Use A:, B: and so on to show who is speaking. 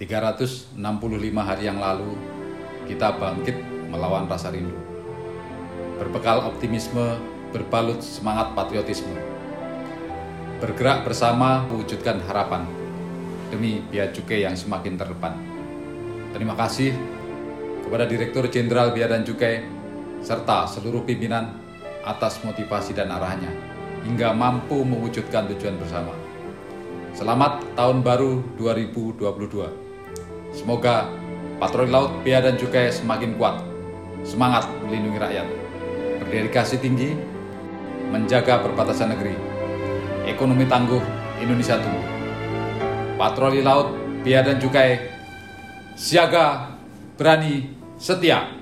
A: 365 hari yang lalu, kita bangkit melawan rasa rindu. Berbekal optimisme, berbalut semangat patriotisme. Bergerak bersama mewujudkan harapan demi Bea Cukai yang semakin terdepan. Terima kasih kepada Direktur Jenderal Bea dan Cukai serta seluruh pimpinan atas motivasi dan arahnya hingga mampu mewujudkan tujuan bersama. Selamat tahun baru 2022. Semoga patroli laut, bea dan cukai semakin kuat, semangat melindungi rakyat, berdedikasi tinggi, menjaga perbatasan negeri, ekonomi tangguh, Indonesia tumbuh. Patroli laut, bea dan cukai, siaga, berani, setia.